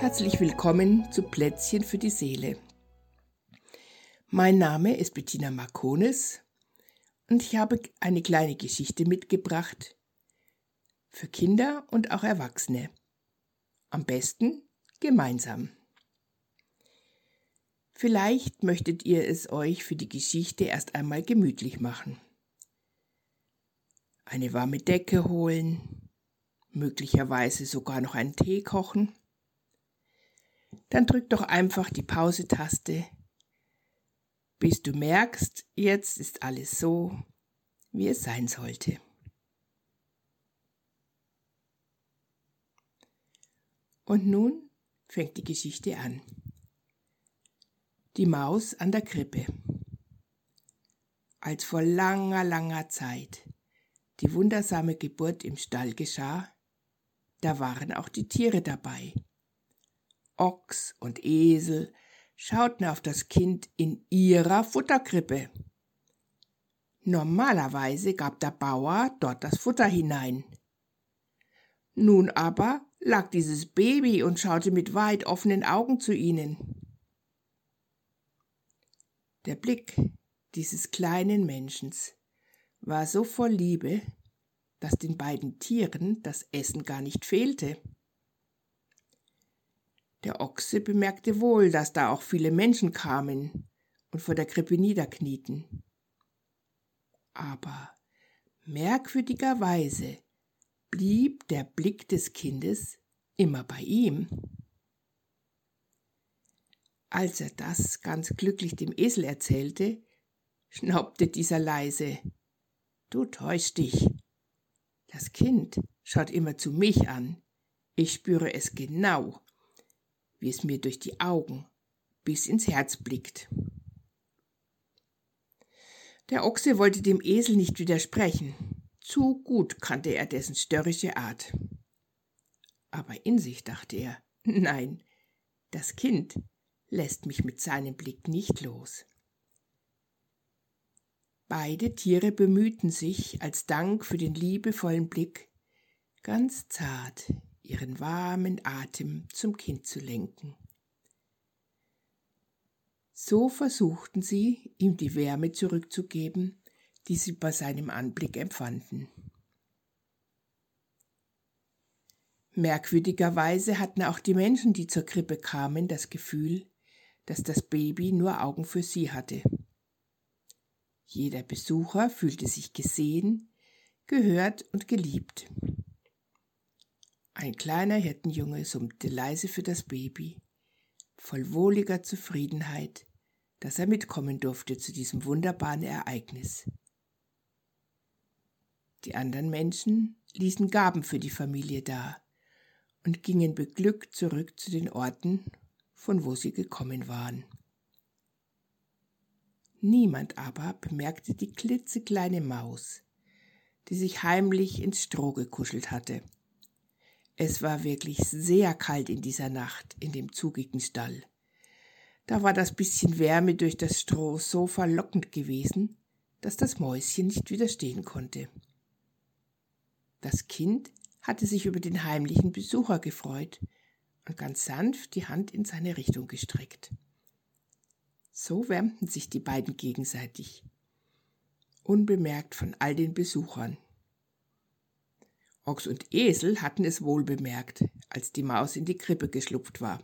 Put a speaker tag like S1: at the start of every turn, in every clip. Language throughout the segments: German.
S1: Herzlich willkommen zu Plätzchen für die Seele. Mein Name ist Bettina Marconis und ich habe eine kleine Geschichte mitgebracht für Kinder und auch Erwachsene. Am besten gemeinsam. Vielleicht möchtet ihr es euch für die Geschichte erst einmal gemütlich machen. Eine warme Decke holen, möglicherweise sogar noch einen Tee kochen. Dann drück doch einfach die Pause-Taste, bis du merkst, jetzt ist alles so, wie es sein sollte. Und nun fängt die Geschichte an. Die Maus an der Krippe. Als vor langer, langer Zeit die wundersame Geburt im Stall geschah, da waren auch die Tiere dabei. Ochs und Esel schauten auf das Kind in ihrer Futterkrippe. Normalerweise gab der Bauer dort das Futter hinein. Nun aber lag dieses Baby und schaute mit weit offenen Augen zu ihnen. Der Blick dieses kleinen Menschens war so voll Liebe, dass den beiden Tieren das Essen gar nicht fehlte. Der Ochse bemerkte wohl, dass da auch viele Menschen kamen und vor der Krippe niederknieten. Aber merkwürdigerweise blieb der Blick des Kindes immer bei ihm. Als er das ganz glücklich dem Esel erzählte, schnaubte dieser leise. Du täuschst dich. Das Kind schaut immer zu mich an. Ich spüre es genau, wie es mir durch die Augen bis ins Herz blickt. Der Ochse wollte dem Esel nicht widersprechen. Zu gut kannte er dessen störrische Art. Aber in sich dachte er, nein, das Kind lässt mich mit seinem Blick nicht los. Beide Tiere bemühten sich, als Dank für den liebevollen Blick, ganz zart ihren warmen Atem zum Kind zu lenken. So versuchten sie, ihm die Wärme zurückzugeben, die sie bei seinem Anblick empfanden. Merkwürdigerweise hatten auch die Menschen, die zur Krippe kamen, das Gefühl, dass das Baby nur Augen für sie hatte. Jeder Besucher fühlte sich gesehen, gehört und geliebt. Ein kleiner Hirtenjunge summte leise für das Baby, voll wohliger Zufriedenheit, dass er mitkommen durfte zu diesem wunderbaren Ereignis. Die anderen Menschen ließen Gaben für die Familie da und gingen beglückt zurück zu den Orten, von wo sie gekommen waren. Niemand aber bemerkte die klitzekleine Maus, die sich heimlich ins Stroh gekuschelt hatte. Es war wirklich sehr kalt in dieser Nacht in dem zugigen Stall. Da war das bisschen Wärme durch das Stroh so verlockend gewesen, dass das Mäuschen nicht widerstehen konnte. Das Kind hatte sich über den heimlichen Besucher gefreut und ganz sanft die Hand in seine Richtung gestreckt. So wärmten sich die beiden gegenseitig, unbemerkt von all den Besuchern. Ochs und Esel hatten es wohl bemerkt, als die Maus in die Krippe geschlupft war.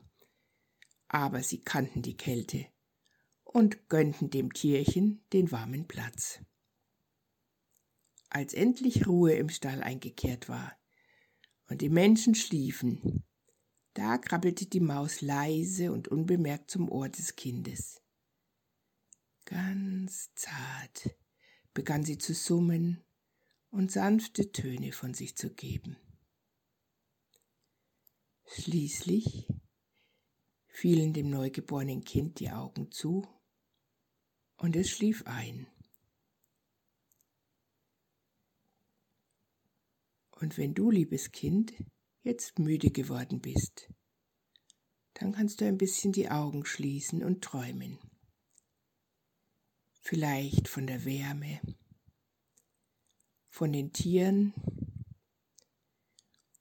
S1: Aber sie kannten die Kälte und gönnten dem Tierchen den warmen Platz. Als endlich Ruhe im Stall eingekehrt war und die Menschen schliefen, da krabbelte die Maus leise und unbemerkt zum Ohr des Kindes. Ganz zart begann sie zu summen und sanfte Töne von sich zu geben. Schließlich fielen dem neugeborenen Kind die Augen zu und es schlief ein. Und wenn du, liebes Kind, jetzt müde geworden bist, dann kannst du ein bisschen die Augen schließen und träumen. Vielleicht von der Wärme, von den Tieren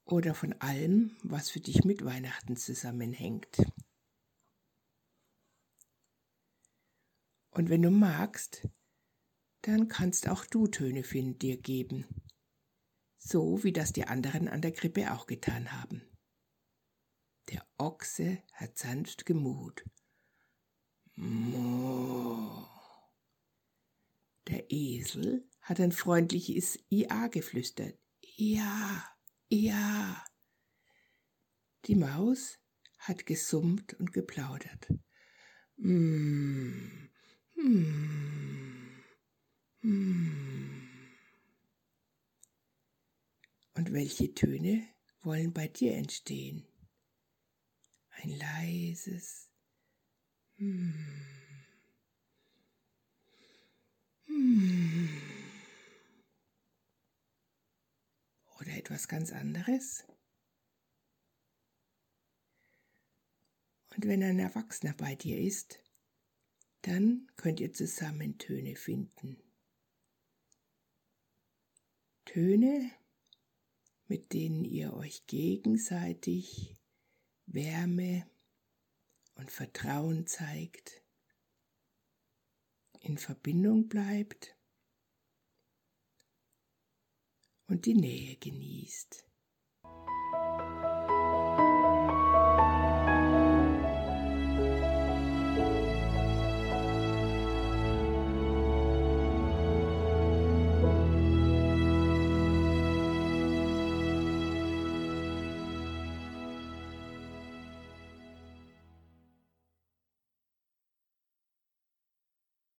S1: oder von allem, was für dich mit Weihnachten zusammenhängt. Und wenn du magst, dann kannst auch du Töne für dir geben, so wie das die anderen an der Krippe auch getan haben. Der Ochse hat sanft gemut. Mo. Der Esel hat ein freundliches Ja geflüstert. Ja, ja. Die Maus hat gesummt und geplaudert. Mm, mm, mm. Und welche Töne wollen bei dir entstehen? Ein leises mm. Oder etwas ganz anderes? Und wenn ein Erwachsener bei dir ist, dann könnt ihr zusammen Töne finden. Töne, mit denen ihr euch gegenseitig Wärme und Vertrauen zeigt, in Verbindung bleibt und die Nähe genießt.